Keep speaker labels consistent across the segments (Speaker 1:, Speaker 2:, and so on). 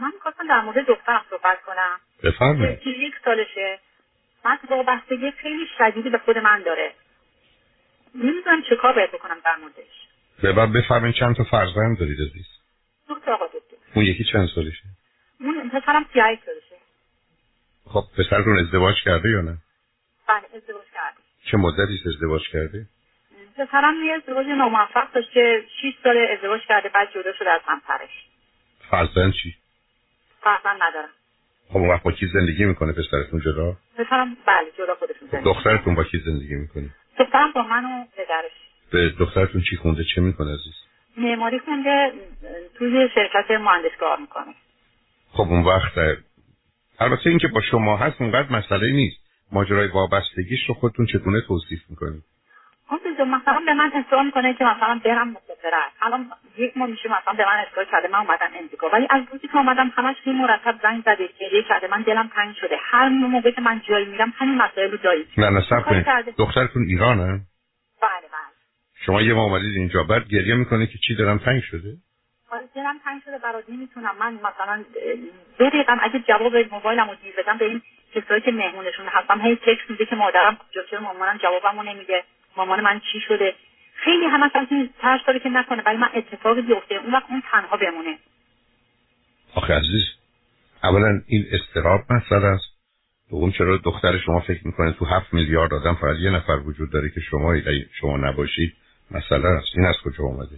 Speaker 1: من می‌خواستم در مورد دخترم صحبت کنم.
Speaker 2: بفرمایید.
Speaker 1: که یک سالشه. من وابستگی خیلی شدیدی به خود من داره. نمی‌دونم چه کار باید بکنم در موردش.
Speaker 2: ببر بفرمایید چند تا فرزند دارید عزیز.
Speaker 1: دو تا آقا دکتر
Speaker 2: اون یکی چند سالشه؟
Speaker 1: اون پسرم 38 سالشه.
Speaker 2: خب پسرتون ازدواج کرده یا نه؟
Speaker 1: بله ازدواج کرده.
Speaker 2: چه مدتی ازدواج کرده؟
Speaker 1: پسرم یه ازدواج ناموفق داشت که 6 سال ازدواج کرده بعد جدا شده از همسرش.
Speaker 2: فرزند چی؟
Speaker 1: فرزند ندارم.
Speaker 2: خب اون وقت با کی زندگی می‌کنه پسرتون جدا؟
Speaker 1: پسرم بله جدا خودشون زندگی
Speaker 2: دخترتون با کی زندگی می‌کنه؟
Speaker 1: دخترم با من و پدرش.
Speaker 2: به دخترتون چی خونده؟ چه می‌کنه عزیز؟
Speaker 1: معماری خونده توی شرکت مهندس کار می‌کنه.
Speaker 2: خب اون وقت البته اینکه با شما هست اونقدر مسئله نیست. ماجرای وابستگیش رو خودتون چگونه توصیف می‌کنید؟
Speaker 1: اون مثلا به من اصرار می‌کنه که مثلا برم مسافرت الان یک ماه میشه مثلا به من اصرار کرده من اومدم امریکا. ولی از روزی که اومدم همش خیلی مرتب زنگ زده گریه کرده من دلم تنگ شده. هر موقع که من جایی میرم همین مسائل رو داریم.
Speaker 2: نه نه سب کنید دخترتون ایرانه؟
Speaker 1: بله بله.
Speaker 2: شما یه ما اومدید اینجا. بعد گریه می‌کنه که چی دلم تنگ شده؟
Speaker 1: آره دلم تنگ شده برات نمی‌تونم. من مثلا بریقم اگه جواب موبایلم رو دیر بدم به این کسایی که مهمونشون هستم هی تکس میده که مادرم کجا مامانم جوابمو نمیده. مامان من چی شده؟ خیلی از این ترس داره که نکنه ولی من اتفاقی بیفته. اون وقت اون تنها بمونه.
Speaker 2: آخه عزیز اولا این استراب مسئله است. اون چرا دختر شما فکر می‌کنه تو هفت میلیارد آدم فقط یه نفر وجود داره که شما شما نباشید؟ مسئله است. این از کجا اومده؟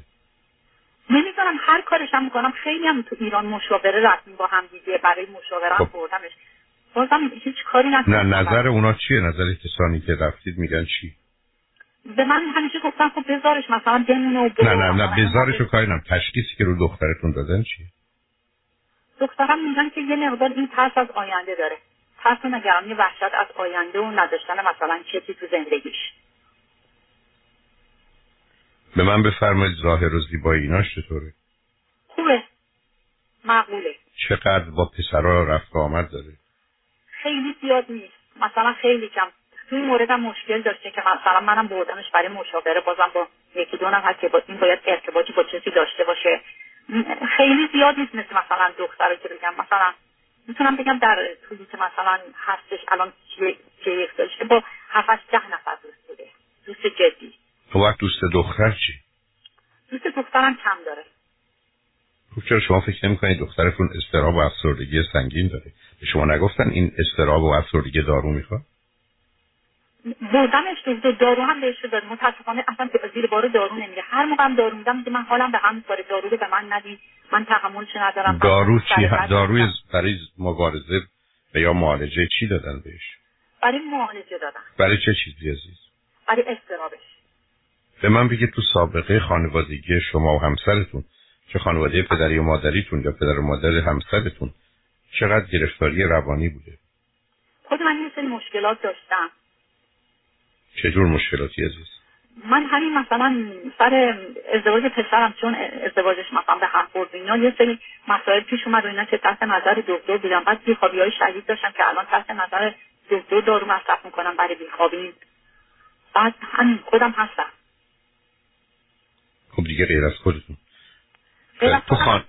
Speaker 1: نمی‌دونم. هر کارش هم می‌کنم. خیلی هم تو ایران مشاوره رفتیم با هم دیگه. برای مشاوره هم خب. بردمش بازم هیچ کاری
Speaker 2: نه نظر اونا چیه؟ نظر کسانی که رفتید میگن چی؟
Speaker 1: به من همیشه گفتن خب بذارش مثلا بمونه و
Speaker 2: نه نه نه بذارش رو کاری نم. تشخیصی که رو دخترتون دادن چیه؟
Speaker 1: دخترم میگن که یه مقدار این ترس از آینده داره. ترس و نگرانی وحشت از آینده و نداشتن مثلا چیزی تو زندگیش.
Speaker 2: به من بفرمایید ظاهر و زیبایی ایناش چطوره؟
Speaker 1: خوبه. معقوله.
Speaker 2: چقدر با پسرها رفت آمد داره؟
Speaker 1: خیلی زیاد نیست. مثلا خیلی کم. تو این مورد هم مشکل داشته که مثلا منم بردمش برای مشاوره بازم با یکی دو نفر که با این باید ارتباطی با کسی داشته باشه. خیلی زیاد نیست مثل مثلا دختر که بگم. مثلا می‌تونم بگم در طولی که مثلا هستش الان چه یک داشته با هفت ده نفر دوست بوده دوست جدی.
Speaker 2: تو وقت دوست دختر چی؟
Speaker 1: دوست دخترم کم داره.
Speaker 2: خب چرا شما فکر نمی کنید دخترتون استراب و افسردگی سنگین داره؟ به شما نگفتن این استراب و افسردگی دارو می‌خواد؟
Speaker 1: بردمش تو دارو هم بهش داد. متاسفانه اصلا زیر بار دارو نمیره. هر موقع هم دارو میدم من حالم به هم می‌خوره دارو به من ندی من تحملش ندارم.
Speaker 2: دارو چی داروی برای مبارزه و یا معالجه چی دادن بهش؟
Speaker 1: برای معالجه دادن.
Speaker 2: برای چه چیزی عزیز؟
Speaker 1: برای استرابش.
Speaker 2: به من بگید تو سابقه خانوادگی شما و همسرتون چه خانواده پدری و مادریتون یا پدر و مادر همسرتون چقدر گرفتاری روانی بوده؟
Speaker 1: خود من یه سری مشکلات داشتم.
Speaker 2: چجور مشکلاتی عزیز؟
Speaker 1: من همین مثلا سر ازدواج پسرم چون ازدواجش مثلا به هم خورد اینا یه سری مسائل پیش اومد و اینا که تحت نظر دکتر بودم. بعد بیخوابی های شدید داشتم که الان تحت نظر دکتر دارو مصرف می‌کنم برای بیخوابی. بعد همین خودم هستم.
Speaker 2: خب دیگه غیر از خودتون. تو خان...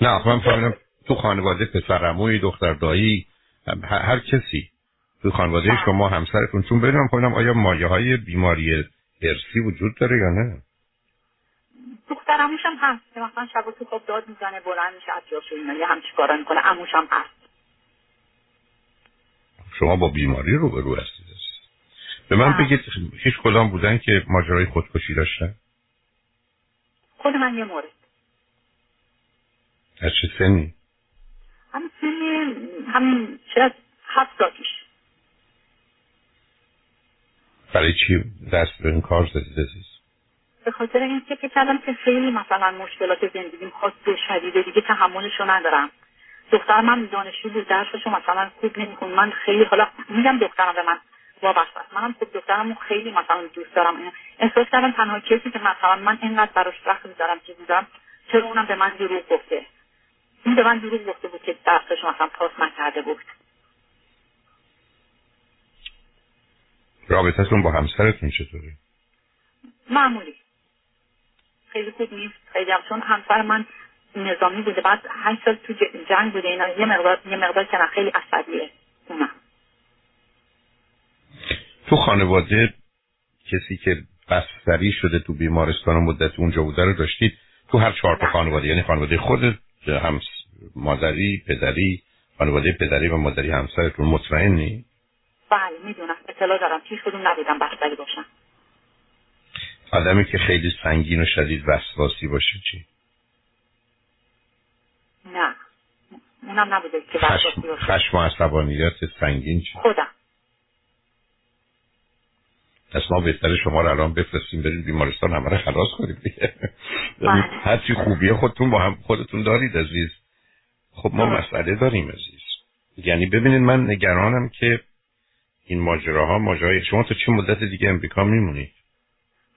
Speaker 2: نه من فهمیدم تو خانواده پسرموی دختر دایی هر کسی تو خانواده بله. شما همسرتون چون بدونم کنم آیا مایه های بیماری ارسی وجود داره یا نه؟
Speaker 1: دخترموش هم هست. که مثلا شب تو خواب داد می‌زنه بلند میشه از جاشو اینا یه همچی کارا می‌کنه اموش هم هست.
Speaker 2: شما با بیماری رو به رو هستید به من بگید هیچ کدام بودن که ماجرای خودکشی داشتن؟
Speaker 1: خود من یه مورد.
Speaker 2: از چه سنی؟
Speaker 1: همین سنی همین شاید هفت سالش
Speaker 2: برای چی دست به این کار زدید عزیز
Speaker 1: به خاطر اینکه فکر کردم که خیلی مثلا مشکلات زندگیم خاص شدیده دیگه تحملشو ندارم. دختر من دانشجو بود درسشو مثلا خوب نمیخون من خیلی حالا میگم دخترم به من وابسته است. منم خود دخترم خیلی مثلا دوست دارم. احساس کردم تنها کسی که مثلا من اینقدر براش وقت می‌ذارم چیزی دارم چرا اونم به من دروغ گفته؟ این به من دروغ گفته بود که درسش مثلا پاس نکرده بود.
Speaker 2: رابطتون با همسرتون چطوره؟
Speaker 1: معمولی. خیلی خوب نیست. خیلی هم چون همسر من نظامی بوده. بعد هشت سال تو جنگ بوده. اینا یه مقدار یه مقدار که خیلی عصبیه.
Speaker 2: تو خانواده کسی که بستری شده تو بیمارستان و مدت اونجا بوده رو داشتید؟ تو هر چهار تا خانواده. یعنی خانواده خود هم مادری پدری خانواده پدری و مادری همسرتون. مطمئنی؟
Speaker 1: بله می‌دونم. اطلاع دارم. هیچ کدوم نبودم بستری باشن.
Speaker 2: آدمی که خیلی سنگین و شدید وسواسی باشه چی؟
Speaker 1: نه. اونم نبوده که باشه.
Speaker 2: خشم و عصبانیت سنگین چی؟
Speaker 1: خودم.
Speaker 2: پس ما بهتر شما رو الان بفرستیم برید بیمارستان همه رو خلاص کنیم دیگه. بله. هرچی خوبیه خودتون با هم خودتون دارید عزیز. خب ما مسئله داریم عزیز. یعنی ببینید من نگرانم که این ماجراها ماجرای شما تا چه مدت دیگه امریکا میمونید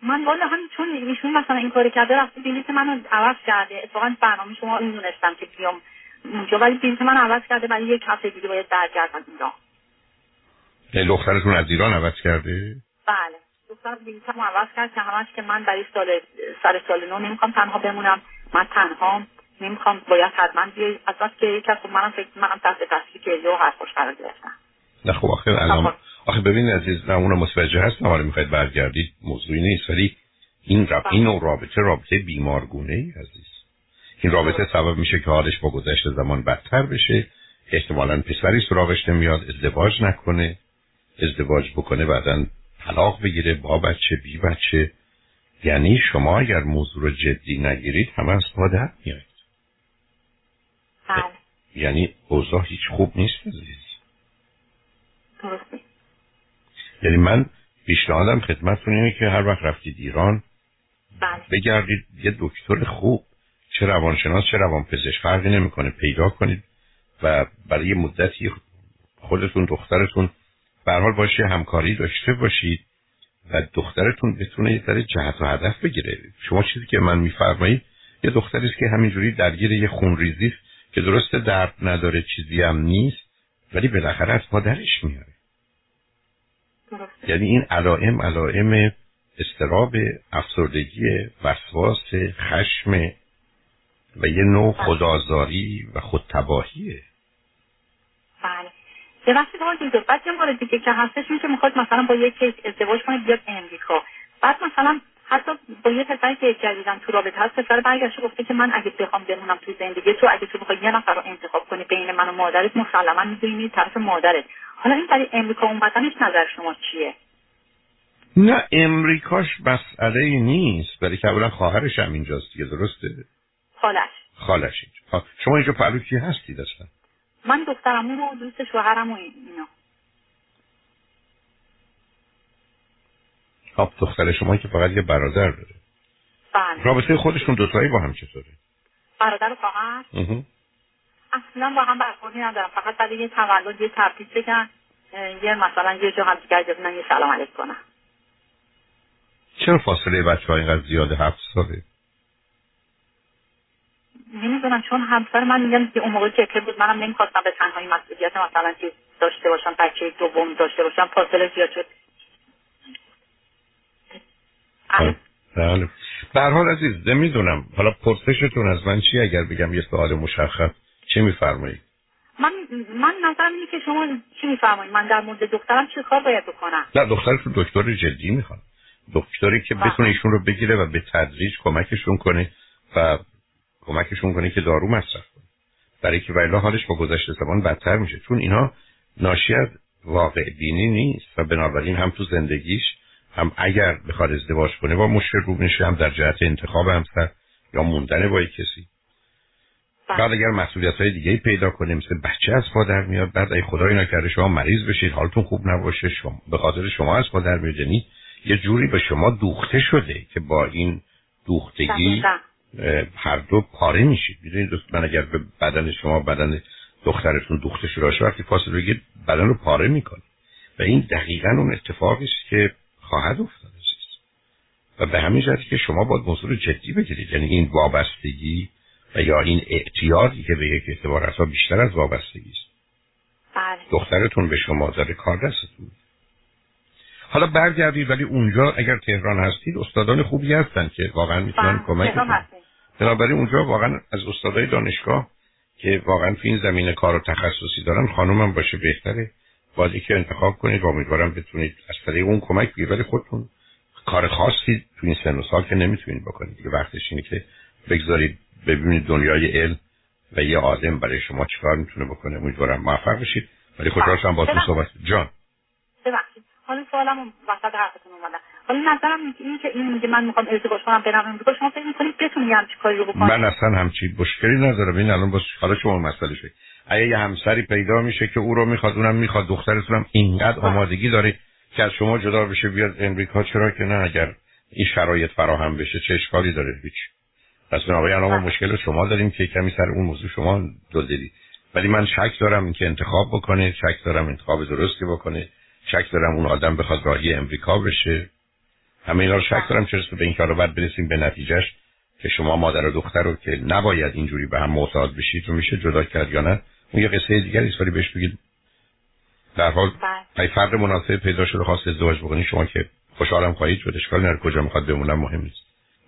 Speaker 1: من والا همین چون ایشون مثلا این کاری کرده رفته بلیت منو عوض کرده. اتفاقا برنامه شما می‌دونستم که بیام اونجا ولی بلیت من عوض کرده ولی یک هفته دیگه باید برگردم اینجا.
Speaker 2: دخترتون از ایران عوض کرده؟
Speaker 1: بله. دختر بلیتمو عوض کرد که همش که من برای سال سر سال نو نمی‌خوام تنها بمونم. من تنها نمی‌خوام باید حتما بیای. از که یک خب منم فکر منم تحت تاثیر که یه حرفش قرار گرفتم.
Speaker 2: نه خب آخه الان آخه ببین عزیز نه اونم متوجه هست حالا می‌خواید برگردید موضوعی نیست. ولی این رب... این رابطه رابطه بیمارگونه ای عزیز. این رابطه سبب میشه که حالش با گذشت زمان بدتر بشه. احتمالا پسری سراغش نمیاد ازدواج نکنه. ازدواج بکنه بعدا طلاق بگیره با بچه بی بچه. یعنی شما اگر موضوع رو جدی نگیرید همه از پا در میایید
Speaker 1: بله.
Speaker 2: یعنی اوضاع هیچ خوب نیست عزیز. یعنی من پیشنهادم خدمتتون اینه که هر وقت رفتید ایران
Speaker 1: بله.
Speaker 2: بگردید یه دکتر خوب. چه روانشناس چه روانپزشک فرقی نمی‌کنه. پیدا کنید و برای مدتی خودتون دخترتون به حال باشه همکاری داشته باشید و دخترتون بتونه یه ذره جهت و هدف بگیره. شما چیزی که من میفرمایید یه دختری که همینجوری درگیر یه خونریزی که درست درد نداره چیزی هم نیست ولی بالاخره از پادرش میاره. یعنی این علائم علائم استراب افسردگی وسواس خشم و یه نوع بله. خدازاری و خودتباهیه
Speaker 1: بله. یه وقتی که بعد یه مورد دیگه که هستش که می‌خواد مثلا با یک کیس ازدواج کنه بیاد امریکا. بعد مثلا حتی با یه پسری که جدیدن تو رابطه هست پسر برگشته گفته که من اگه بخوام بمونم تو زندگی تو اگه تو بخوای یه نفر رو انتخاب کنی بین من و مادرت مسلما می‌دونی طرف مادرت. حالا این برای امریکا اومدنش نظر شما چیه؟
Speaker 2: نه امریکاش مسئله نیست برای که اولا خواهرش هم اینجاست دیگه درسته؟
Speaker 1: خالش.
Speaker 2: خالش اینجا. شما اینجا پهلو کی هستید اصلا؟
Speaker 1: من دخترمون و دوست شوهرم و اینا
Speaker 2: خب دختر شما که فقط یه برادر داره.
Speaker 1: بله.
Speaker 2: رابطه خودشون دوتایی با هم چطوره؟
Speaker 1: برادر و خواهر؟ اصلا با هم برخوردی ندارم. فقط برای یه تولد یه تبریک بگن یه مثلا یه جا هم دیگر اجازه یه سلام علیک کنم.
Speaker 2: چرا فاصله بچه ها اینقدر زیاده؟ هفت ساله.
Speaker 1: نمی‌دونم چون همسر من میگم که اون موقع که بود منم نمی‌خواستم به تنهایی مسئولیت مثلا چیز داشته باشم بچه دوم داشته باشم فاصله زیاد شد.
Speaker 2: بله. به حال عزیز نمی‌دونم حالا پرسشتون از من چی؟ اگر بگم یه سوال مشخص چی میفرمایید؟
Speaker 1: من من نظرم اینه که شما چی میفرمایید؟ من در مورد دخترم چه کار باید بکنم؟
Speaker 2: نه دخترتون دکتر جدی می‌خواد. دکتری که بله. بتونه ایشون رو بگیره و به تدریج کمکشون کنه و کمکشون کنه که دارو مصرف کنه. برای که ولی حالش با گذشته زمان بدتر میشه. چون اینا ناشی از واقع بینی نیست و بنابراین هم تو زندگیش هم اگر بخواد ازدواج کنه با مشکل رو میشه هم در جهت انتخاب همسر یا موندن با کسی. بله. بعد اگر مسئولیت های دیگه پیدا کنه مثل بچه از پادر میاد بعد ای خدای نکرده شما مریض بشید حالتون خوب نباشه شما به خاطر شما از پادر میاد. یعنی یه جوری به شما دوخته شده که با این دوختگی هر دو پاره میشید. می‌دونید من اگر به بدن شما بدن دخترتون دوخته شده باشه وقتی فاصله بگید بدن رو پاره می‌کنه. و این دقیقا اون اتفاقی است که خواهد افتاد و به همین جهتی که شما باید موضوع رو جدی بگیرید. یعنی این وابستگی و یا این اعتیادی که به یک اعتبار اصلا بیشتر از وابستگی است.
Speaker 1: بله.
Speaker 2: دخترتون به شما داره کار دستتون حالا برگردید ولی اونجا اگر تهران هستید استادان خوبی هستن که واقعا می‌تونن
Speaker 1: بله، کمک
Speaker 2: بنابراین اونجا واقعا از استادای دانشگاه که واقعا تو این زمینه کار و تخصصی دارن خانومم باشه بهتره. بازی که انتخاب کنید و امیدوارم بتونید از طریق اون کمک بگیرید. ولی خودتون کار خاصی تو این سن و سال که نمی‌تونید بکنید. دیگه وقتش اینه که بگذارید ببینید دنیای علم و یه آدم برای شما چیکار می‌تونه بکنه. امیدوارم موفق بشید. ولی خوشحال شدم با تو صحبت جان.
Speaker 1: ببخشید. حالا سوالم وسط حرفتون اومده. حالا نظرم این که این میگه من می‌خوام ازدواج کنم برم امریکا شما فکر می‌کنید بتونی همچی کاری رو بکنید
Speaker 2: من اصلا همچی مشکلی ندارم. این الان با حالا شما مسئله شد اگه یه همسری پیدا میشه که او رو می‌خواد اونم می‌خواد دخترتونم اینقدر آمادگی داره که از شما جدا بشه بیاد امریکا چرا که نه؟ اگر این شرایط فراهم بشه چه اشکالی داره؟ هیچ. پس بنابراین ما مشکل شما داریم که کمی سر اون موضوع شما دل ولی من شک دارم اینکه انتخاب بکنه شک دارم انتخاب درستی بکنه شک دارم اون آدم بخواد راهی امریکا بشه. همه اینا رو شک دارم چرا به این کارو بعد برسیم به نتیجهش که شما مادر و دختر رو که نباید اینجوری به هم معتاد بشید و میشه جدا کرد یا نه؟ یه قصه دیگری سالی بهش بگید در حال ای بله. فرد مناسب پیدا شده خواست ازدواج بکنید شما که خوشحالم خواهید شد اشکال نره کجا می‌خواد بمونم مهم نیست.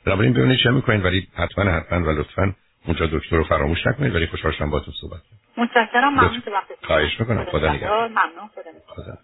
Speaker 2: بنابراین ببینید چه می‌کنید ولی حتما حتما و لطفا اونجا دکتر رو فراموش نکنید ولی خوشحال شدم باهاتون صحبت
Speaker 1: متشکرم ممنون
Speaker 2: خواهش می‌کنم. خدا نگهدار.
Speaker 1: ممنون. خدا.